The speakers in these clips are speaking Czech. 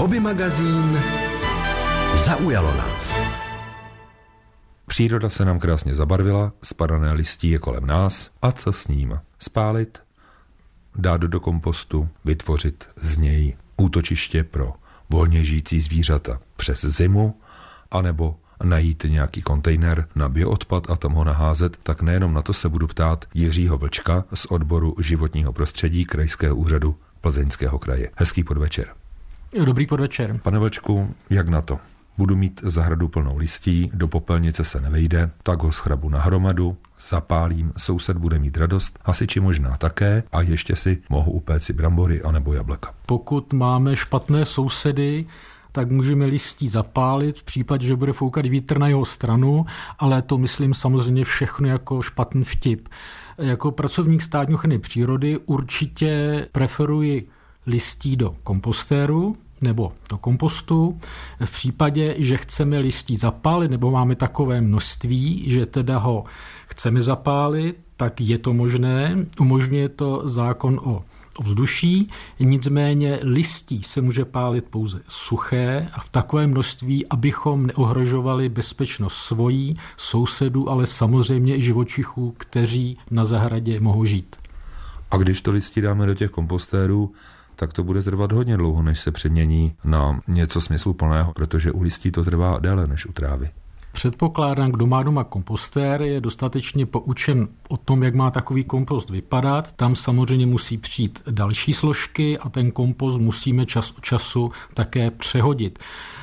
Hobby magazín Zaujalo nás. Příroda se nám krásně zabarvila, spadané listí je kolem nás a co s ním? Spálit, dát do kompostu, vytvořit z něj útočiště pro volně žijící zvířata přes zimu, anebo najít nějaký kontejner na bioodpad a tam ho naházet, tak nejenom na to se budu ptát Jiřího Vlčka z odboru životního prostředí Krajského úřadu Plzeňského kraje. Hezký podvečer. Dobrý podvečer. Pane Vlčku, jak na to? Budu mít zahradu plnou listí, do popelnice se nevejde, tak ho schrabu na hromadu, zapálím, soused bude mít radost, hasiči možná také a ještě si mohu upéct si brambory anebo jablka. Pokud máme špatné sousedy, tak můžeme listí zapálit v případě, že bude foukat vítr na jeho stranu, ale to myslím samozřejmě všechno jako špatný vtip. Jako pracovník státní ochrany přírody určitě preferuji listí do kompostéru, nebo do kompostu. V případě, že chceme listí zapálit, nebo máme takové množství, že teda ho chceme zapálit, tak je to možné. Umožňuje to zákon o ovzduší, nicméně listí se může pálit pouze suché a v takovém množství, abychom neohrožovali bezpečnost svojí, sousedů, ale samozřejmě i živočichů, kteří na zahradě mohou žít. A když to listí dáme do těch kompostérů, tak to bude trvat hodně dlouho, než se přemění na něco smysluplného, protože u listí to trvá déle než u trávy. Předpokládám, kdo má doma kompostér, je dostatečně poučen o tom, jak má takový kompost vypadat. Tam samozřejmě musí přijít další složky a ten kompost musíme čas od času také přehodit.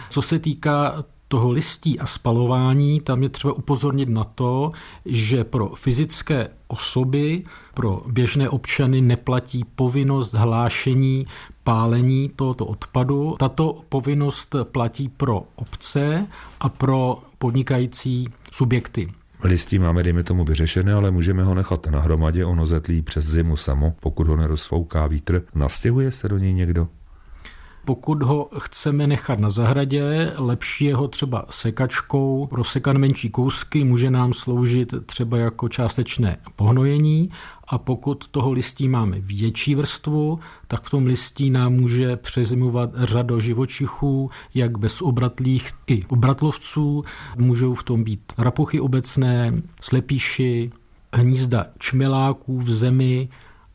Co se týká toho listí a spalování, tam je třeba upozornit na to, že pro fyzické osoby, pro běžné občany neplatí povinnost hlášení pálení tohoto odpadu. Tato povinnost platí pro obce a pro podnikající subjekty. Listí máme, dejme tomu, vyřešené, ale můžeme ho nechat na hromadě, ono zetlí přes zimu samo, pokud ho nerozfouká vítr. Nastěhuje se do něj někdo? Pokud ho chceme nechat na zahradě, lepší je ho třeba sekačkou rozsekat menší kousky, může nám sloužit třeba jako částečné pohnojení a pokud toho listí máme větší vrstvu, tak v tom listí nám může přezimovat řada živočichů, jak bezobratlých i obratlovců. Můžou v tom být rapuchy obecné, slepíši, hnízda čmeláků v zemi,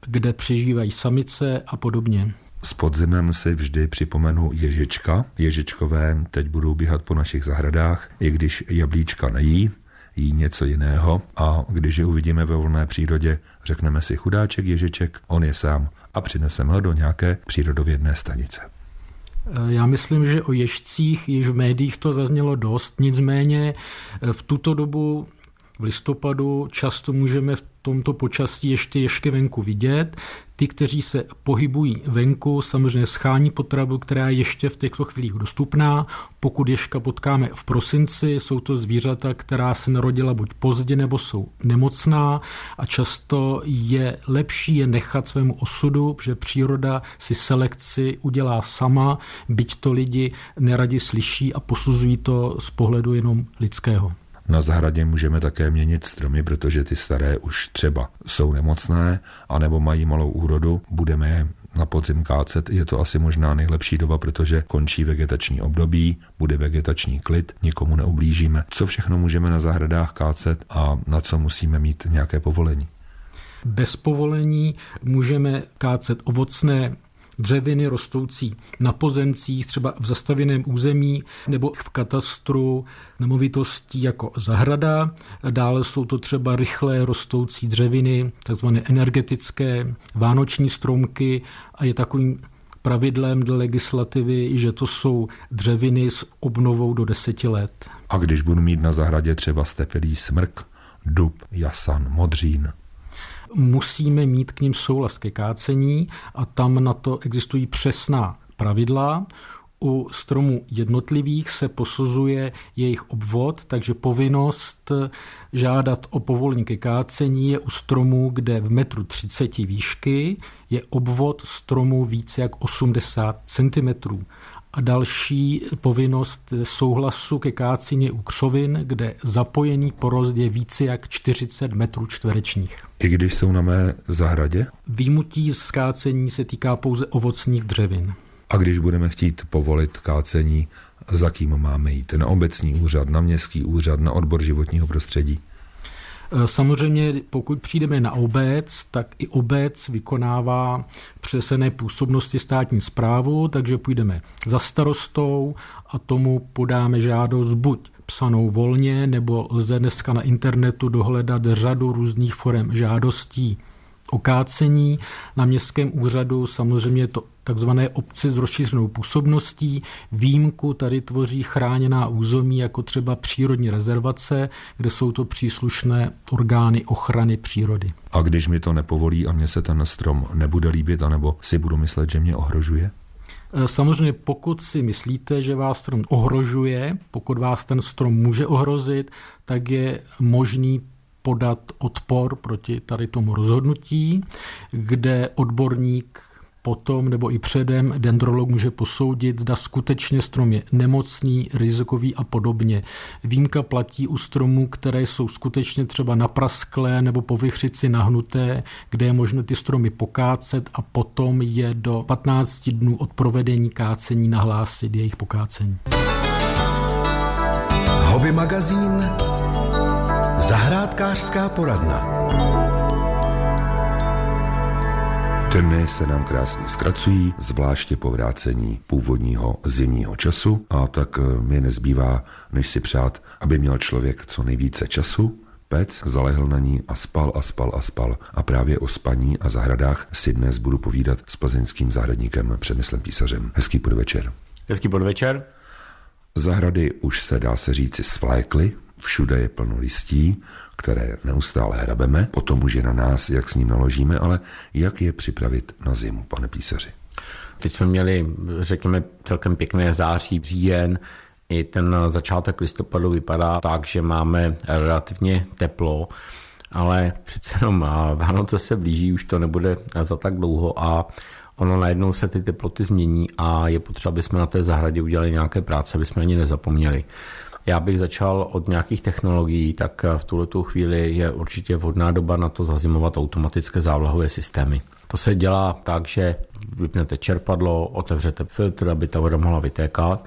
kde přežívají samice a podobně. S podzimem si vždy připomenu ježička. Ježičkové teď budou běhat po našich zahradách, i když jablíčka nejí, jí něco jiného a když je uvidíme ve volné přírodě, řekneme si chudáček ježiček, on je sám a přineseme ho do nějaké přírodovědné stanice. Já myslím, že o ježcích již v médiích to zaznělo dost, nicméně v tuto dobu v listopadu často můžeme v tomto počasí ještě ještě venku vidět. Ty, kteří se pohybují venku, samozřejmě schání potravu, která je ještě v těchto chvílích dostupná. Pokud ješka potkáme v prosinci, jsou to zvířata, která se narodila buď pozdě nebo jsou nemocná a často je lepší je nechat svému osudu, že příroda si selekci udělá sama, byť to lidi neradi slyší a posuzují to z pohledu jenom lidského. Na zahradě můžeme také měnit stromy, protože ty staré už třeba jsou nemocné, anebo mají malou úrodu. Budeme je na podzim kácet, je to asi možná nejlepší doba, protože končí vegetační období, bude vegetační klid, nikomu neublížíme. Co všechno můžeme na zahradách kácet a na co musíme mít nějaké povolení? Bez povolení můžeme kácet ovocné dřeviny rostoucí na pozemcích, třeba v zastavěném území nebo v katastru nemovitostí jako zahrada. Dále jsou to třeba rychle rostoucí dřeviny, takzvané energetické vánoční stromky a je takovým pravidlem dle legislativy, že to jsou dřeviny s obnovou do deseti let. A když budu mít na zahradě třeba stepelý smrk, dub, jasan, modřín, musíme mít k ním souhlas ke kácení a tam na to existují přesná pravidla. U stromů jednotlivých se posuzuje jejich obvod, takže povinnost žádat o povolení ke kácení je u stromů, kde v metru 30 výšky je obvod stromu více jak 80 cm. A další povinnost souhlasu ke kácení u křovin, kde zapojený porost je více jak 40 metrů čtverečních. I když jsou na mé zahradě? Výmutí z kácení se týká pouze ovocných dřevin. A když budeme chtít povolit kácení, za kým máme jít? Na obecní úřad, na městský úřad, na odbor životního prostředí? Eh, samozřejmě, pokud přijdeme na obec, tak i obec vykonává přesené působnosti státní zprávu, takže půjdeme za starostou a tomu podáme žádost buď psanou volně, nebo lze dneska na internetu dohledat řadu různých forem žádostí o kácení. Na městském úřadu samozřejmě to takzvané obce s rozšířenou působností. Výjimku tady tvoří chráněná území, jako třeba přírodní rezervace, kde jsou to příslušné orgány ochrany přírody. A když mi to nepovolí a mně se ten strom nebude líbit, anebo si budu myslet, že mě ohrožuje? E, samozřejmě pokud si myslíte, že vás strom ohrožuje, pokud vás ten strom může ohrozit, tak je možný podat odpor proti tady tomu rozhodnutí, kde odborník potom nebo i předem dendrolog může posoudit, zda skutečně strom je nemocný, rizikový a podobně. Výjimka platí u stromů, které jsou skutečně třeba naprasklé nebo po vychřici nahnuté, kde je možno ty stromy pokácet a potom je do 15 dnů od provedení kácení nahlásit jejich pokácení. Hobby magazín Zahrádkářská poradna. Dny se nám krásně zkracují, zvláště po vrácení původního zimního času a tak eh, mi nezbývá, než si přát, aby měl člověk co nejvíce času, pec, zalehl na ní a spal a spal a spal. A právě o spaní a zahradách si dnes budu povídat s plzeňským zahradníkem Přemyslem Písařem. Hezký podvečer. Hezký podvečer. Zahrady už se dá se říci svlékly, všude je plno listí, které neustále hrabeme, potom už je na nás, jak s ním naložíme, ale jak je připravit na zimu, pane písaři. Teď jsme měli, řekněme, celkem pěkné září, říjen, i ten začátek listopadu vypadá tak, že máme relativně teplo, ale přece jenom Vánoce se blíží, už to nebude za tak dlouho a ono najednou se ty teploty změní a je potřeba, aby jsme na té zahradě udělali nějaké práce, aby jsme ani nezapomněli. Já bych začal od nějakých technologií, tak v tuhle chvíli je určitě vhodná doba na to zazimovat automatické závlahové systémy. To se dělá tak, že vypnete čerpadlo, otevřete filtr, aby ta voda mohla vytékat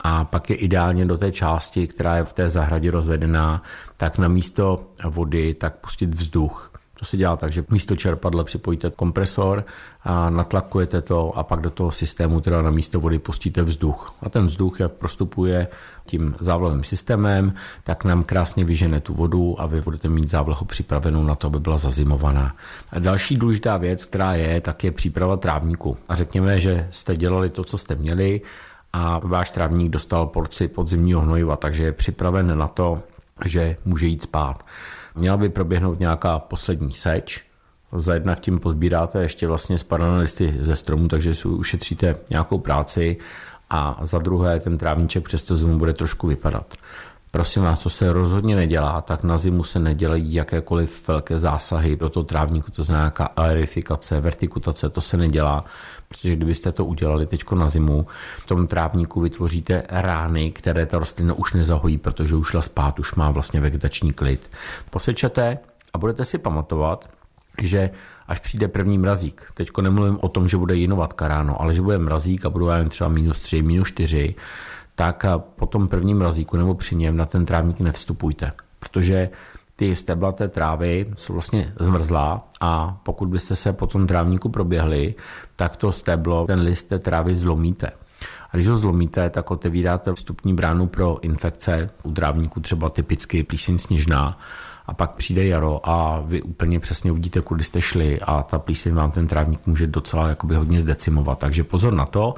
a pak je ideálně do té části, která je v té zahradě rozvedená, tak na místo vody tak pustit vzduch. To se dělá tak, že místo čerpadla připojíte kompresor a natlakujete to a pak do toho systému teda na místo vody pustíte vzduch. A ten vzduch, jak prostupuje tím závlahovým systémem, tak nám krásně vyžene tu vodu a vy budete mít závlahu připravenou na to, aby byla zazimovaná. A další důležitá věc, která je, tak je příprava trávníku. A řekněme, že jste dělali to, co jste měli a váš trávník dostal porci podzimního hnojiva, takže je připraven na to, že může jít spát. Měla by proběhnout nějaká poslední seč, za jednak tím pozbíráte ještě vlastně spadané listy ze stromu, takže si ušetříte nějakou práci a za druhé ten trávníček přes to zimu bude trošku vypadat. Prosím vás, co se rozhodně nedělá, tak na zimu se nedělají jakékoliv velké zásahy do toho trávníku, to znamená nějaká aerifikace, vertikutace, to se nedělá, protože kdybyste to udělali teď na zimu, v tom trávníku vytvoříte rány, které ta rostlina už nezahojí, protože už šla spát, už má vlastně vegetační klid. Posečete a budete si pamatovat, že až přijde první mrazík, teď nemluvím o tom, že bude jinovatka ráno, ale že bude mrazík a budou třeba minus 3, minus 4, tak po tom prvním mrazíku nebo při něm na ten trávník nevstupujte, protože ty stebla té trávy jsou vlastně zmrzlá a pokud byste se po tom trávníku proběhli, tak to steblo, ten list té trávy zlomíte. A když ho zlomíte, tak otevíráte vstupní bránu pro infekce u trávníku, třeba typicky plíseň sněžná, a pak přijde jaro a vy úplně přesně uvidíte, kudy jste šli a ta plíseň vám ten trávník může docela jakoby hodně zdecimovat. Takže pozor na to,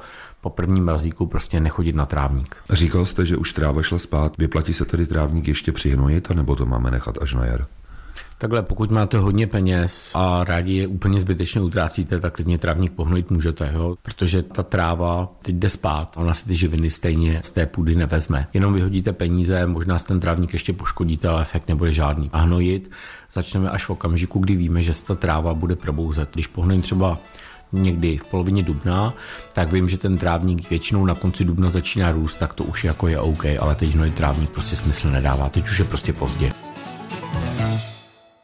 po prvním mrazíku prostě nechodit na trávník. Říkal jste, že už tráva šla spát. Vyplatí se tedy trávník ještě přihnojit, nebo to máme nechat až na jar? Takhle, pokud máte hodně peněz a rádi je úplně zbytečně utrácíte, tak klidně trávník pohnojit můžete, jo? protože ta tráva teď jde spát, ona si ty živiny stejně z té půdy nevezme. Jenom vyhodíte peníze, možná ten trávník ještě poškodíte, ale efekt nebude žádný. A hnojit začneme až v okamžiku, kdy víme, že se ta tráva bude probouzet. Když pohnojím třeba někdy v polovině dubna, tak vím, že ten trávník většinou na konci dubna začíná růst, tak to už jako je OK, ale teď hnojit trávník prostě smysl nedává, teď už je prostě pozdě.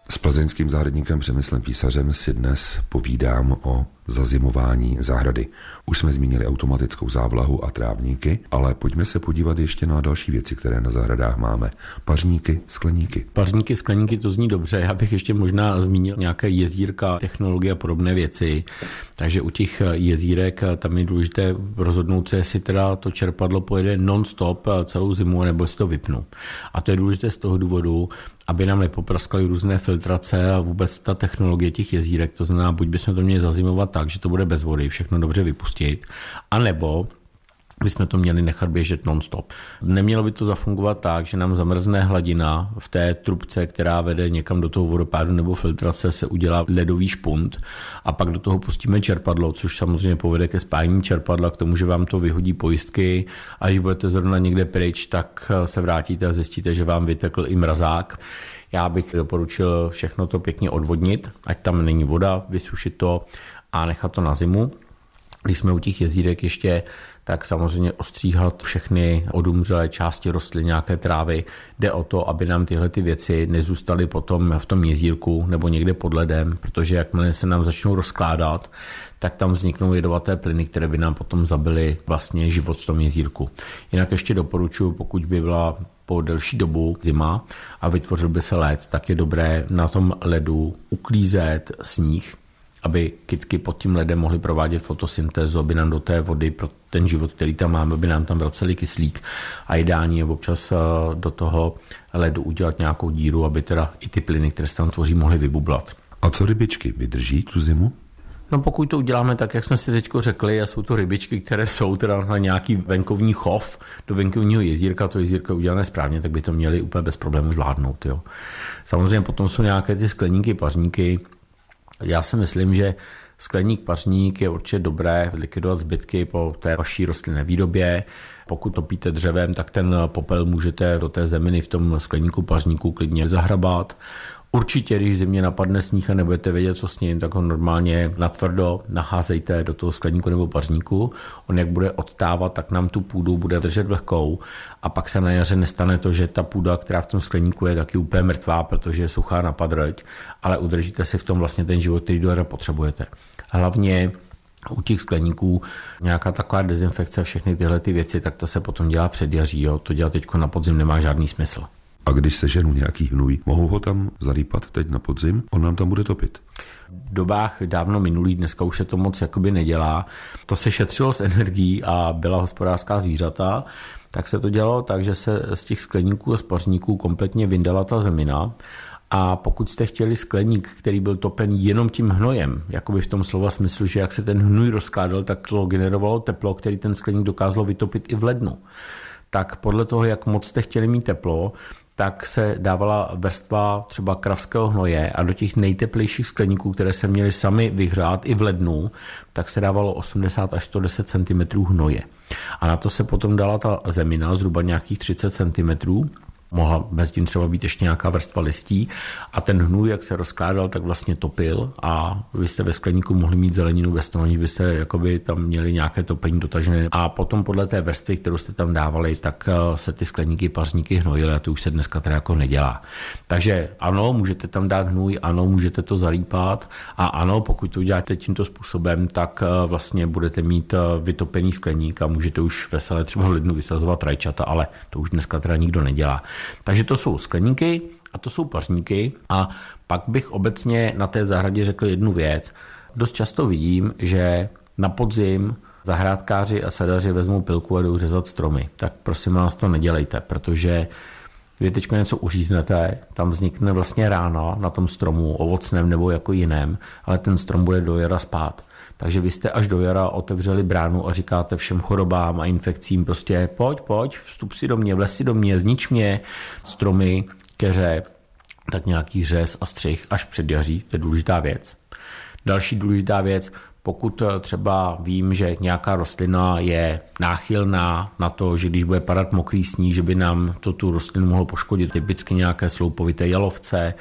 S plzeňským zahradníkem Přemyslem Písařem si dnes povídám o zazimování zahrady. Už jsme zmínili automatickou závlahu a trávníky, ale pojďme se podívat ještě na další věci, které na zahradách máme. Pařníky, skleníky. Pařníky, skleníky, to zní dobře. Já bych ještě možná zmínil nějaké jezírka, technologie a podobné věci. Takže u těch jezírek tam je důležité rozhodnout se, jestli teda to čerpadlo pojede non-stop celou zimu, nebo jestli to vypnu. A to je důležité z toho důvodu, aby nám nepopraskaly různé filtrace a vůbec ta technologie těch jezírek. To znamená, buď bychom to měli zazimovat tak, že to bude bez vody, všechno dobře vypustit, anebo bychom to měli nechat běžet non-stop. Nemělo by to zafungovat tak, že nám zamrzne hladina v té trubce, která vede někam do toho vodopádu nebo filtrace, se udělá ledový špunt a pak do toho pustíme čerpadlo, což samozřejmě povede ke spájení čerpadla, k tomu, že vám to vyhodí pojistky a když budete zrovna někde pryč, tak se vrátíte a zjistíte, že vám vytekl i mrazák. Já bych doporučil všechno to pěkně odvodnit, ať tam není voda, vysušit to a nechat to na zimu. Když jsme u těch jezírek ještě, tak samozřejmě ostříhat všechny odumřelé části rostlin, nějaké trávy. Jde o to, aby nám tyhle ty věci nezůstaly potom v tom jezírku nebo někde pod ledem, protože jakmile se nám začnou rozkládat, tak tam vzniknou jedovaté plyny, které by nám potom zabily vlastně život v tom jezírku. Jinak ještě doporučuji, pokud by byla po delší dobu zima a vytvořil by se led, tak je dobré na tom ledu uklízet sníh, aby kytky pod tím ledem mohly provádět fotosyntézu, aby nám do té vody pro ten život, který tam máme, aby nám tam vraceli kyslík a ideální je občas eh, do toho ledu udělat nějakou díru, aby teda i ty plyny, které se tam tvoří, mohly vybublat. A co rybičky, vydrží tu zimu? No pokud to uděláme tak, jak jsme si teď řekli, a jsou to rybičky, které jsou teda na nějaký venkovní chov do venkovního jezírka, to jezírko udělané správně, tak by to měli úplně bez problémů zvládnout. Jo. Samozřejmě potom jsou nějaké ty skleníky, pařníky, já si myslím, že skleník pařník je určitě dobré likvidovat zbytky po té vaší rostlinné výrobě. Pokud topíte dřevem, tak ten popel můžete do té zeminy v tom skleníku pařníku klidně zahrabat. Určitě, když zimě napadne sníh a nebudete vědět, co s ním, tak ho normálně natvrdo nacházejte do toho skleníku nebo pařníku. On jak bude odtávat, tak nám tu půdu bude držet lehkou a pak se na jaře nestane to, že ta půda, která v tom skleníku je taky úplně mrtvá, protože je suchá na padrť, ale udržíte si v tom vlastně ten život, který do jara potřebujete. Hlavně u těch skleníků nějaká taková dezinfekce, všechny tyhle ty věci, tak to se potom dělá před jaří. Jo? To dělat teď na podzim nemá žádný smysl. A když se ženu nějaký hnůj, mohu ho tam zalípat teď na podzim? On nám tam bude topit. V dobách dávno minulý, dneska už se to moc jakoby nedělá. To se šetřilo s energií a byla hospodářská zvířata, tak se to dělalo tak, že se z těch skleníků a spařníků kompletně vyndala ta zemina a pokud jste chtěli skleník, který byl topen jenom tím hnojem, jakoby v tom slova smyslu, že jak se ten hnůj rozkládal, tak to generovalo teplo, který ten skleník dokázalo vytopit i v lednu. Tak podle toho, jak moc jste chtěli mít teplo, tak se dávala vrstva třeba kravského hnoje a do těch nejteplejších skleníků, které se měly sami vyhrát i v lednu, tak se dávalo 80 až 110 cm hnoje. A na to se potom dala ta zemina, zhruba nějakých 30 cm, mohla mezi tím třeba být ještě nějaká vrstva listí a ten hnůj, jak se rozkládal, tak vlastně topil a vy jste ve skleníku mohli mít zeleninu bez toho, aniž byste jakoby tam měli nějaké topení dotažené. A potom podle té vrstvy, kterou jste tam dávali, tak eh, se ty skleníky, pařníky hnojily a to už se dneska teda jako nedělá. Takže ano, můžete tam dát hnůj, ano, můžete to zalípat a ano, pokud to uděláte tímto způsobem, tak eh, vlastně budete mít eh, vytopený skleník a můžete už veselé třeba v lednu vysazovat rajčata, ale to už dneska teda nikdo nedělá. Takže to jsou skleníky a to jsou pařníky a pak bych obecně na té zahradě řekl jednu věc. Dost často vidím, že na podzim zahrádkáři a sadaři vezmou pilku a jdou řezat stromy. Tak prosím vás to nedělejte, protože vy teď něco uříznete, tam vznikne vlastně rána na tom stromu, ovocném nebo jako jiném, ale ten strom bude do jara spát. Takže vy jste až do jara otevřeli bránu a říkáte všem chorobám a infekcím prostě pojď, pojď, vstup si do mě, vles si do mě, znič mě, stromy, keře, tak nějaký řez a střih až před jaří, to je důležitá věc. Další důležitá věc, pokud eh, třeba vím, že nějaká rostlina je náchylná na to, že když bude padat mokrý sníh, že by nám to tu rostlinu mohlo poškodit, typicky nějaké sloupovité jalovce,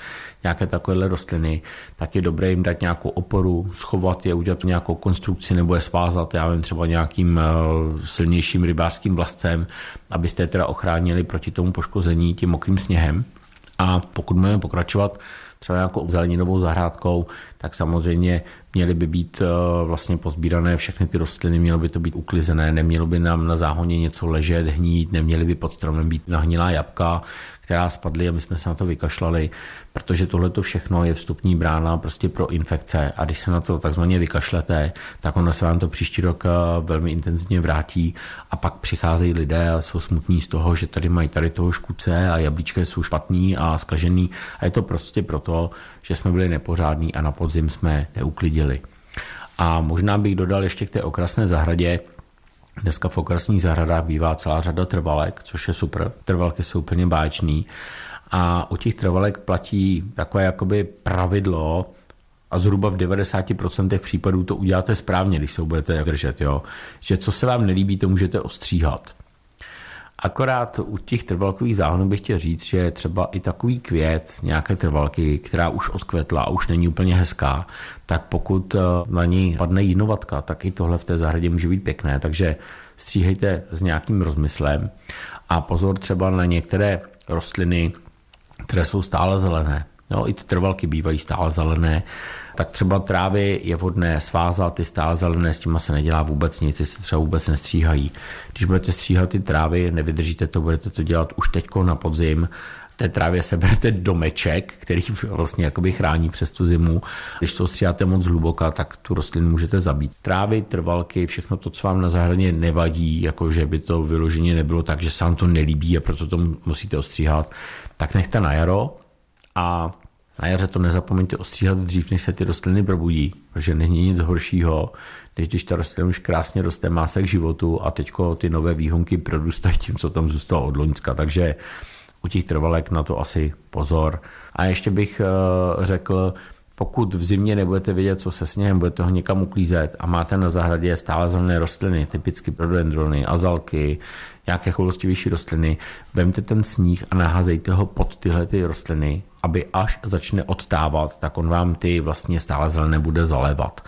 nějaké takovéhle rostliny, tak je dobré jim dát nějakou oporu, schovat je, udělat nějakou konstrukci nebo je svázat, já vím, třeba nějakým eh, silnějším rybářským vlastcem, abyste je teda ochránili proti tomu poškození tím mokrým sněhem. A pokud budeme pokračovat, třeba nějakou zeleninovou zahrádkou, tak samozřejmě měly by být eh, vlastně pozbírané všechny ty rostliny, mělo by to být uklizené, nemělo by nám na záhoně něco ležet, hnít, neměly by pod stromem být nahnilá jabka, která spadly a my jsme se na to vykašlali, protože tohle to všechno je vstupní brána prostě pro infekce. A když se na to takzvaně vykašlete, tak ono se vám to příští rok eh, velmi intenzivně vrátí a pak přicházejí lidé a jsou smutní z toho, že tady mají tady toho škůdce a jablíčka jsou špatný a skažený a je to prostě proto, že jsme byli nepořádní a na podzim jsme neuklidili. A možná bych dodal ještě k té okrasné zahradě, Dneska v okrasních zahradách bývá celá řada trvalek, což je super. Trvalky jsou úplně báječný. A u těch trvalek platí takové jakoby pravidlo, a zhruba v 90% případů to uděláte správně, když se budete držet, jo? že co se vám nelíbí, to můžete ostříhat. Akorát u těch trvalkových záhonů bych chtěl říct, že třeba i takový květ, nějaké trvalky, která už odkvetla a už není úplně hezká, tak pokud eh, na ní padne jinovatka, tak i tohle v té zahradě může být pěkné. Takže stříhejte s nějakým rozmyslem a pozor třeba na některé rostliny, které jsou stále zelené. Jo, I ty trvalky bývají stále zelené, tak třeba trávy je vhodné svázat, ty stále zelené, s těma se nedělá vůbec nic, ty se třeba vůbec nestříhají. Když budete stříhat ty trávy, nevydržíte to, budete to dělat už teďko na podzim, té trávě seberete domeček, který vlastně jakoby chrání přes tu zimu. Když to stříháte moc hluboka, tak tu rostlinu můžete zabít. Trávy, trvalky, všechno to, co vám na zahradě nevadí, jako že by to vyloženě nebylo tak, že se vám to nelíbí a proto to musíte ostříhat, tak nechte na jaro a na jaře to nezapomeňte ostříhat dřív, než se ty rostliny probudí, protože není nic horšího, než když ta rostlina už krásně roste, má se k životu a teďko ty nové výhonky produstají tím, co tam zůstalo od loňska. Takže u těch trvalek na to asi pozor. A ještě bych eh, řekl, pokud v zimě nebudete vědět, co se sněhem, budete ho někam uklízet a máte na zahradě stále zelené rostliny, typicky prodendrony, azalky, nějaké choulostivější rostliny, vemte ten sníh a naházejte ho pod tyhle ty rostliny, aby až začne odtávat, tak on vám ty vlastně stále zelené bude zalévat.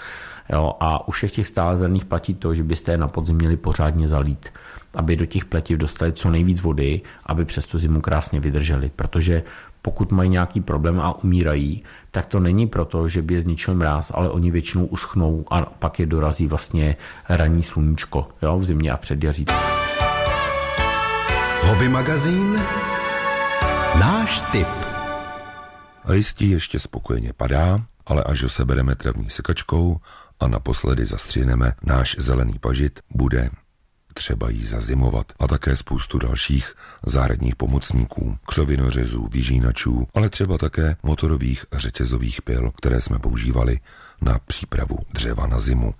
Jo, a u všech těch stále zelených platí to, že byste je na podzim měli pořádně zalít, aby do těch pletiv dostali co nejvíc vody, aby přes tu zimu krásně vydrželi, protože pokud mají nějaký problém a umírají, tak to není proto, že by je zničil mráz, ale oni většinou uschnou a pak je dorazí vlastně ranní sluníčko jo, v zimě a předjaří. Hobby magazín Náš tip Listí ještě spokojeně padá, ale až ho sebereme travní sekačkou a naposledy zastříneme náš zelený pažit, bude třeba jí zazimovat a také spoustu dalších zahradních pomocníků, křovinořezů, vyžínačů, ale třeba také motorových řetězových pil, které jsme používali na přípravu dřeva na zimu.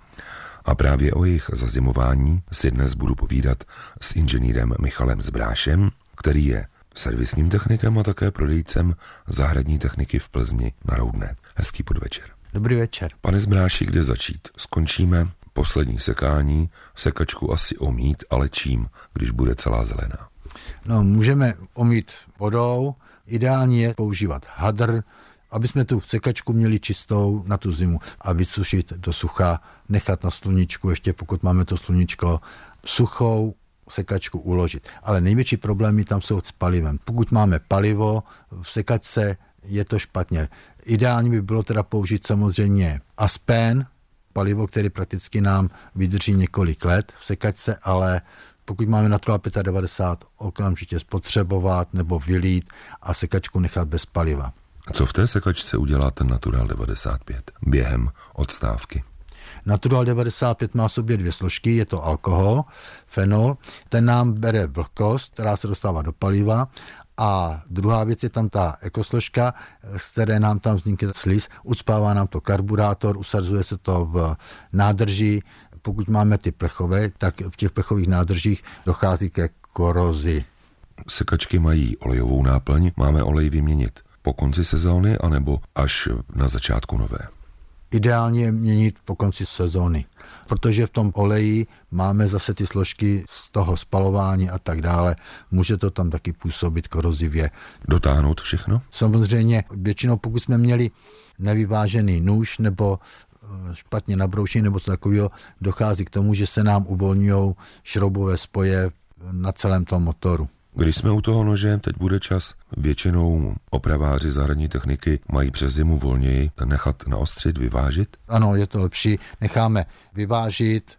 A právě o jejich zazimování si dnes budu povídat s inženýrem Michalem Zbrášem, který je servisním technikem a také prodejcem zahradní techniky v Plzni na Roudné. Hezký podvečer. Dobrý večer. Pane Zbráši, kde začít? Skončíme poslední sekání, sekačku asi omít, ale čím, když bude celá zelená? No, můžeme omít vodou, ideální je používat hadr, aby jsme tu sekačku měli čistou na tu zimu a vysušit do sucha, nechat na sluníčku, ještě pokud máme to sluníčko, suchou sekačku uložit. Ale největší problémy tam jsou s palivem. Pokud máme palivo v sekačce, je to špatně. Ideální by bylo teda použít samozřejmě aspen, palivo, které prakticky nám vydrží několik let v sekačce, ale pokud máme Natural 95, okamžitě spotřebovat nebo vylít a sekačku nechat bez paliva. Co v té sekačce udělá ten Natural 95 během odstávky? Natural 95 má v sobě dvě složky, je to alkohol, fenol, ten nám bere vlhkost, která se dostává do paliva a druhá věc je tam ta ekosložka, z které nám tam vznikne sliz, ucpává nám to karburátor, usazuje se to v nádrži, pokud máme ty plechové, tak v těch plechových nádržích dochází ke korozi. Sekačky mají olejovou náplň, máme olej vyměnit po konci sezóny anebo až na začátku nové ideálně měnit po konci sezóny, protože v tom oleji máme zase ty složky z toho spalování a tak dále. Může to tam taky působit korozivě. Dotáhnout všechno? Samozřejmě, většinou pokud jsme měli nevyvážený nůž nebo eh, špatně nabroušený nebo co takového, dochází k tomu, že se nám uvolňují šroubové spoje na celém tom motoru. Když jsme u toho nože, teď bude čas. Většinou opraváři zahradní techniky mají přes zimu volněji nechat naostřit, vyvážit? Ano, je to lepší. Necháme vyvážit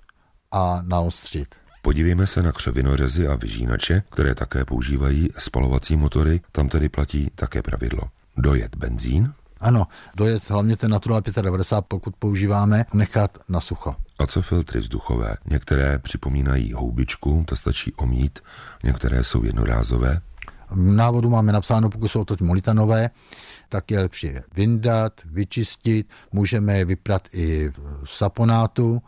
a naostřit. Podívejme se na křovinořezy a vyžínače, které také používají spalovací motory. Tam tedy platí také pravidlo. Dojet benzín, ano, dojet hlavně ten Natural 95, pokud používáme, nechat na sucho. A co filtry vzduchové? Některé připomínají houbičku, to stačí omít, některé jsou jednorázové. V návodu máme napsáno, pokud jsou to molitanové, tak je lepší je vyndat, vyčistit, můžeme je vyprat i v saponátu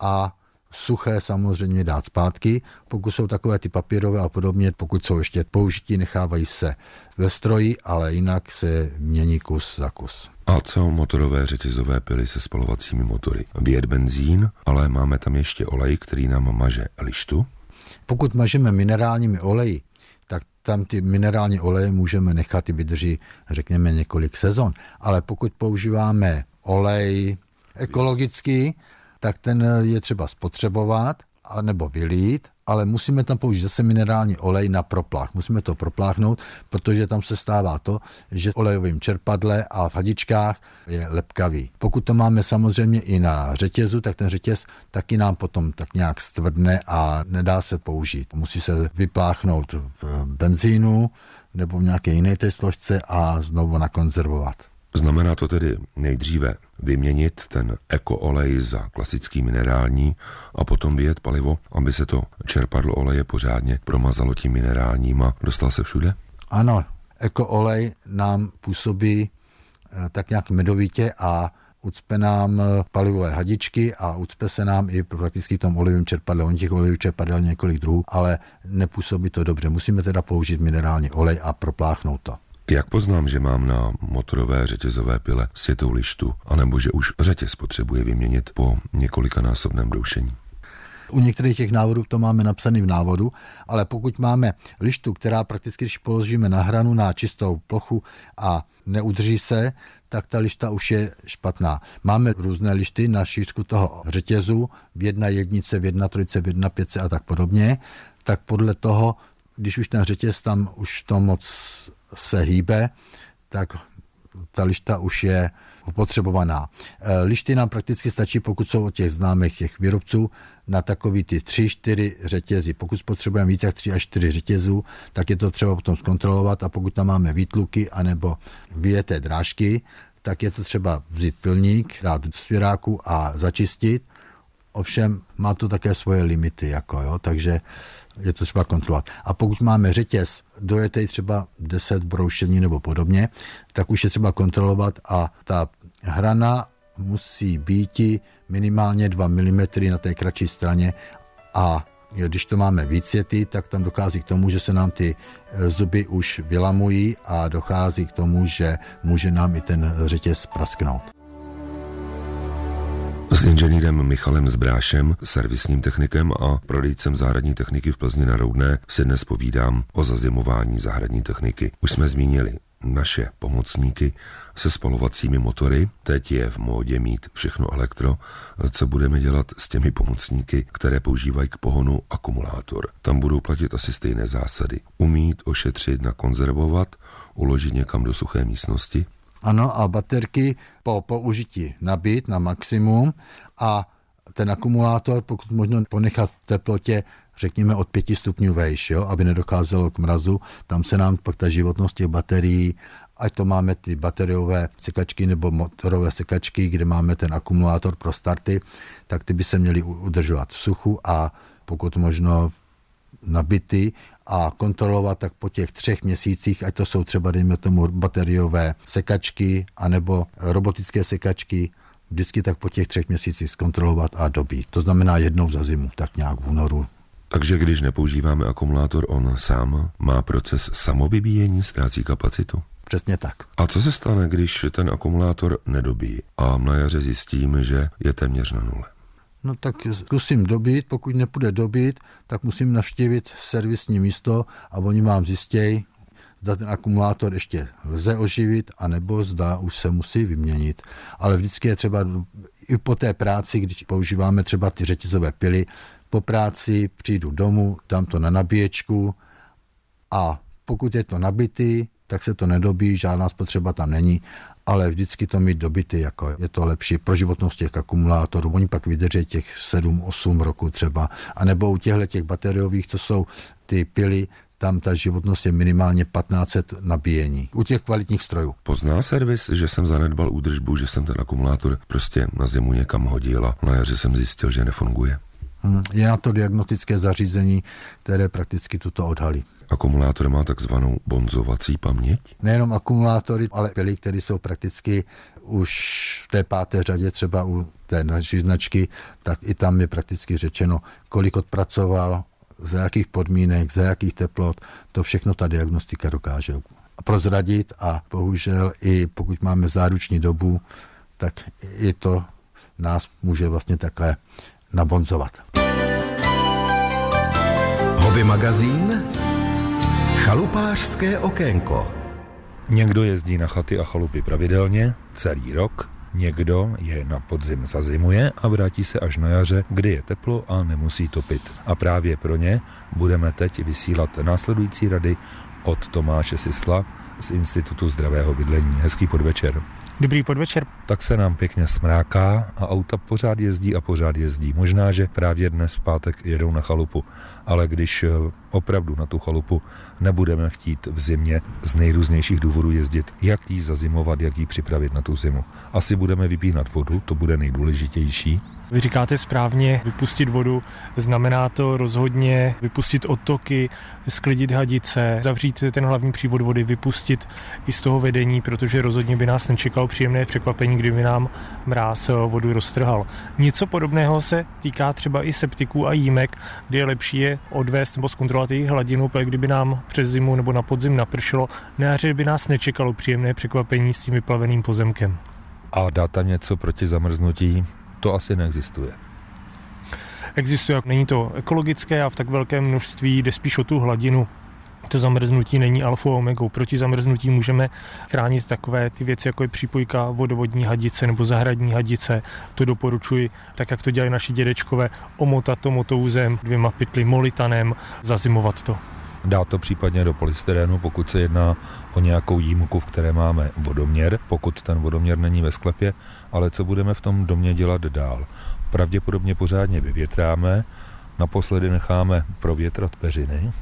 a suché samozřejmě dát zpátky. Pokud jsou takové ty papírové a podobně, pokud jsou ještě použití, nechávají se ve stroji, ale jinak se mění kus za kus. A co motorové řetězové pily se spalovacími motory? Vyjet benzín, ale máme tam ještě olej, který nám maže lištu. Pokud mažeme minerálními oleji, tak tam ty minerální oleje můžeme nechat i vydrží, řekněme, několik sezon. Ale pokud používáme olej ekologický, tak ten je třeba spotřebovat a nebo vylít, ale musíme tam použít zase minerální olej na proplách. Musíme to propláchnout, protože tam se stává to, že olejovým čerpadle a v hadičkách je lepkavý. Pokud to máme samozřejmě i na řetězu, tak ten řetěz taky nám potom tak nějak stvrdne a nedá se použít. Musí se vypláchnout v benzínu nebo v nějaké jiné té složce a znovu nakonzervovat. Znamená to tedy nejdříve vyměnit ten ekoolej za klasický minerální a potom vyjet palivo, aby se to čerpadlo oleje pořádně promazalo tím minerálním a dostal se všude? Ano, ekoolej nám působí eh, tak nějak medovitě a ucpe nám eh, palivové hadičky a ucpe se nám i prakticky tom olivovém čerpadle. On těch olivových čerpadel několik druhů, ale nepůsobí to dobře. Musíme teda použít minerální olej a propláchnout to. Jak poznám, že mám na motorové řetězové pile světou lištu, anebo že už řetěz potřebuje vyměnit po několikanásobném doušení? U některých těch návodů to máme napsané v návodu, ale pokud máme lištu, která prakticky, když položíme na hranu na čistou plochu a neudrží se, tak ta lišta už je špatná. Máme různé lišty na šířku toho řetězu, v jedna jednice, v jedna trojice, v jedna pětce a tak podobně, tak podle toho, když už ten řetěz tam už to moc se hýbe, tak ta lišta už je opotřebovaná. E, lišty nám prakticky stačí, pokud jsou od těch známých těch výrobců, na takový ty tři, čtyři řetězy. Pokud spotřebujeme více jak tři až čtyři řetězů, tak je to třeba potom zkontrolovat a pokud tam máme výtluky anebo vyjeté drážky, tak je to třeba vzít pilník, dát svěráku a začistit. Ovšem má to také svoje limity, jako, jo, takže je to třeba kontrolovat. A pokud máme řetěz, dojetej třeba 10 broušení nebo podobně, tak už je třeba kontrolovat a ta hrana musí být minimálně 2 mm na té kratší straně a když to máme vícety, tak tam dochází k tomu, že se nám ty e, zuby už vylamují a dochází k tomu, že může nám i ten řetěz prasknout. S inženýrem Michalem Zbrášem, servisním technikem a prodejcem zahradní techniky v Plzni na Roudné se dnes povídám o zazimování zahradní techniky. Už jsme zmínili naše pomocníky se spalovacími motory. Teď je v módě mít všechno elektro. Co budeme dělat s těmi pomocníky, které používají k pohonu akumulátor? Tam budou platit asi stejné zásady. Umít, ošetřit, nakonzervovat, uložit někam do suché místnosti, ano, a baterky po použití nabít na maximum a ten akumulátor, pokud možno ponechat v teplotě, řekněme od 5 stupňů vejš, jo, aby nedocházelo k mrazu, tam se nám pak ta životnost těch baterií, ať to máme ty bateriové sekačky nebo motorové sekačky, kde máme ten akumulátor pro starty, tak ty by se měly udržovat v suchu a pokud možno nabity a kontrolovat tak po těch třech měsících, ať to jsou třeba, dejme tomu, bateriové sekačky anebo robotické sekačky, vždycky tak po těch třech měsících zkontrolovat a dobít. To znamená jednou za zimu, tak nějak v únoru. Takže když nepoužíváme akumulátor, on sám má proces samovybíjení, ztrácí kapacitu? Přesně tak. A co se stane, když ten akumulátor nedobí a na jaře zjistím, že je téměř na nule? No tak zkusím dobít, pokud nepůjde dobít, tak musím navštívit servisní místo a oni vám zjistějí, zda ten akumulátor ještě lze oživit, anebo zda už se musí vyměnit. Ale vždycky je třeba i po té práci, když používáme třeba ty řetězové pily, po práci přijdu domů, dám to na nabíječku a pokud je to nabitý, tak se to nedobí, žádná spotřeba tam není, ale vždycky to mít dobity, jako je to lepší pro životnost těch akumulátorů. Oni pak vydrží těch 7-8 roku třeba. A nebo u těchto těch bateriových, co jsou ty pily, tam ta životnost je minimálně 1500 nabíjení. U těch kvalitních strojů. Pozná servis, že jsem zanedbal údržbu, že jsem ten akumulátor prostě na zimu někam hodil a na jaře jsem zjistil, že nefunguje. Hmm, je na to diagnostické zařízení, které prakticky tuto odhalí. Akumulátor má takzvanou bonzovací paměť? Nejenom akumulátory, ale pily, které jsou prakticky už v té páté řadě, třeba u té naší značky, tak i tam je prakticky řečeno, kolik odpracoval, za jakých podmínek, za jakých teplot, to všechno ta diagnostika dokáže prozradit a bohužel i pokud máme záruční dobu, tak i to nás může vlastně takhle nabonzovat. Hobby magazín Chalupářské okénko Někdo jezdí na chaty a chalupy pravidelně, celý rok, Někdo je na podzim zazimuje a vrátí se až na jaře, kdy je teplo a nemusí topit. A právě pro ně budeme teď vysílat následující rady od Tomáše Sisla z Institutu zdravého bydlení. Hezký podvečer. Dobrý podvečer. Tak se nám pěkně smráká a auta pořád jezdí a pořád jezdí. Možná, že právě dnes v pátek jedou na chalupu, ale když eh, opravdu na tu chalupu nebudeme chtít v zimě z nejrůznějších důvodů jezdit, jak jí zazimovat, jak jí připravit na tu zimu. Asi budeme vypínat vodu, to bude nejdůležitější, vy říkáte správně, vypustit vodu, znamená to rozhodně vypustit odtoky, sklidit hadice, zavřít ten hlavní přívod vody, vypustit i z toho vedení, protože rozhodně by nás nečekalo příjemné překvapení, kdyby nám mráz vodu roztrhal. Něco podobného se týká třeba i septiků a jímek, kdy je lepší je odvést nebo zkontrolovat jejich hladinu, protože kdyby nám přes zimu nebo na podzim napršelo, na by nás nečekalo příjemné překvapení s tím vyplaveným pozemkem. A dá tam něco proti zamrznutí? to asi neexistuje. Existuje, není to ekologické a v tak velkém množství jde spíš o tu hladinu to zamrznutí není alfa omegou. Proti zamrznutí můžeme chránit takové ty věci, jako je přípojka vodovodní hadice nebo zahradní hadice. To doporučuji, tak jak to dělají naši dědečkové, omotat to motouzem, dvěma pytly molitanem, zazimovat to. Dá to případně do polystyrénu, pokud se jedná o nějakou jímku, v které máme vodoměr, pokud ten vodoměr není ve sklepě, ale co budeme v tom domě dělat dál. Pravděpodobně pořádně vyvětráme, naposledy necháme provětrat peřiny,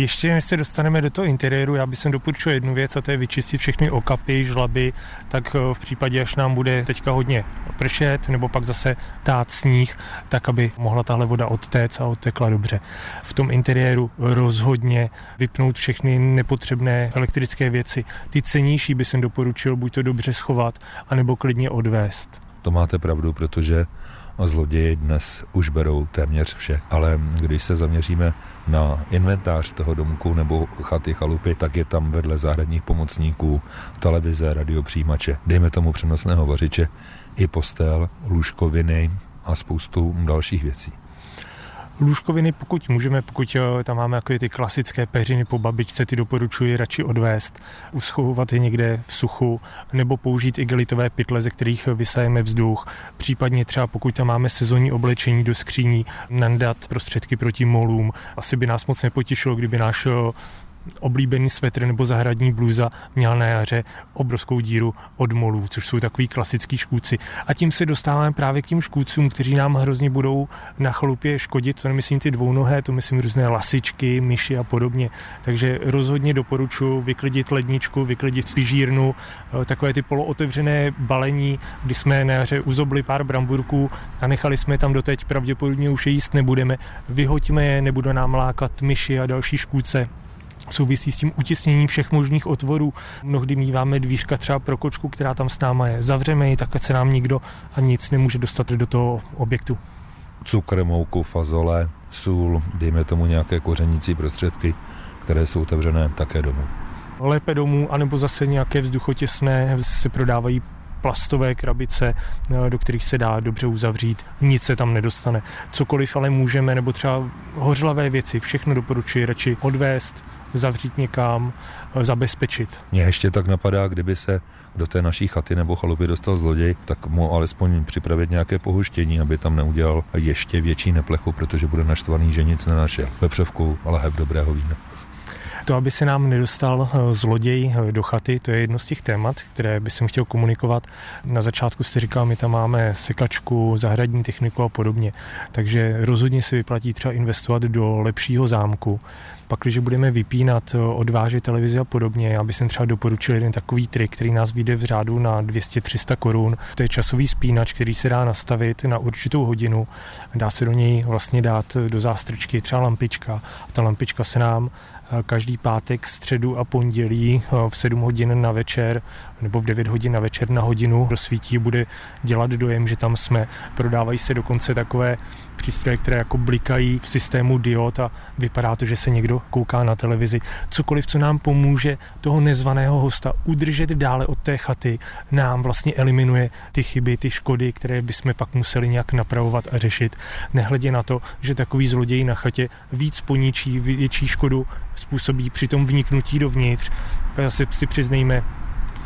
ještě než se dostaneme do toho interiéru, já bych doporučil jednu věc, a to je vyčistit všechny okapy, žlaby, tak eh, v případě, až nám bude teďka hodně pršet, nebo pak zase tát sníh, tak aby mohla tahle voda odtéct a odtekla dobře. V tom interiéru rozhodně vypnout všechny nepotřebné elektrické věci. Ty cenější by jsem doporučil buď to dobře schovat, anebo klidně odvést. To máte pravdu, protože zloději dnes už berou téměř vše. Ale když se zaměříme na inventář toho domku nebo chaty, chalupy, tak je tam vedle zahradních pomocníků, televize, radiopřijímače, dejme tomu přenosného vařiče, i postel, lůžkoviny a spoustu dalších věcí. Lůžkoviny, pokud můžeme, pokud eh, tam máme jako ty klasické peřiny po babičce, ty doporučuji radši odvést, uschovat je někde v suchu, nebo použít igelitové pytle, ze kterých vysajeme vzduch. Případně třeba pokud tam máme sezónní oblečení do skříní, nandat prostředky proti molům. Asi by nás moc nepotěšilo, kdyby náš eh, oblíbený svetr nebo zahradní bluza měl na jaře obrovskou díru od molů, což jsou takový klasický škůdci. A tím se dostáváme právě k těm škůdcům, kteří nám hrozně budou na chalupě škodit. To nemyslím ty dvounohé, to myslím různé lasičky, myši a podobně. Takže rozhodně doporučuji vyklidit ledničku, vyklidit spižírnu, eh, takové ty polootevřené balení, kdy jsme na jaře uzobli pár bramburků a nechali jsme tam doteď, pravděpodobně už je jíst nebudeme. Vyhoďme je, nebudou nám lákat myši a další škůdce souvisí s tím utěsněním všech možných otvorů. Mnohdy míváme dvířka třeba pro kočku, která tam s náma je. Zavřeme ji, tak se nám nikdo a nic nemůže dostat do toho objektu. Cukr, mouku, fazole, sůl, dejme tomu nějaké kořenící prostředky, které jsou otevřené také domů. Lépe domů, anebo zase nějaké vzduchotěsné se prodávají plastové krabice, eh, do kterých se dá dobře uzavřít, nic se tam nedostane. Cokoliv ale můžeme, nebo třeba hořlavé věci, všechno doporučuji radši odvést, zavřít někam, eh, zabezpečit. Mně ještě tak napadá, kdyby se do té naší chaty nebo chalupy dostal zloděj, tak mu alespoň připravit nějaké pohuštění, aby tam neudělal ještě větší neplechu, protože bude naštvaný, že nic nenašel. Vepřovku, ale heb dobrého vína. To, aby se nám nedostal eh, zloděj eh, do chaty, to je jedno z těch témat, které bych chtěl komunikovat. Na začátku jste říkal, my tam máme sekačku, zahradní techniku a podobně. Takže rozhodně se vyplatí třeba investovat do lepšího zámku. Pak, když budeme vypínat, eh, odvážet televizi a podobně, já bych třeba doporučil jeden takový trik, který nás vyjde v řádu na 200-300 korun. To je časový spínač, který se dá nastavit na určitou hodinu. Dá se do něj vlastně dát do zástrčky třeba lampička. A ta lampička se nám každý pátek, středu a pondělí eh, v 7 hodin na večer nebo v 9 hodin na večer na hodinu rozsvítí, bude dělat dojem, že tam jsme. Prodávají se dokonce takové přístroje, které jako blikají v systému diod a vypadá to, že se někdo kouká na televizi. Cokoliv, co nám pomůže toho nezvaného hosta udržet dále od té chaty, nám vlastně eliminuje ty chyby, ty škody, které bychom pak museli nějak napravovat a řešit. Nehledě na to, že takový zloděj na chatě víc poničí, větší škodu způsobí při tom vniknutí dovnitř. Si, si přiznejme,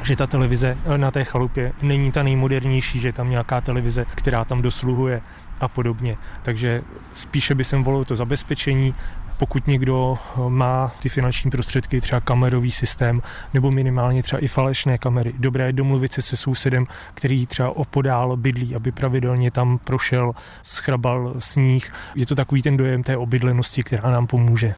že ta televize na té chalupě není ta nejmodernější, že je tam nějaká televize, která tam dosluhuje a podobně. Takže spíše by jsem volil to zabezpečení, pokud někdo má ty finanční prostředky, třeba kamerový systém, nebo minimálně třeba i falešné kamery. Dobré je domluvit se se sousedem, který třeba opodál bydlí, aby pravidelně tam prošel, schrabal sníh. Je to takový ten dojem té obydlenosti, která nám pomůže.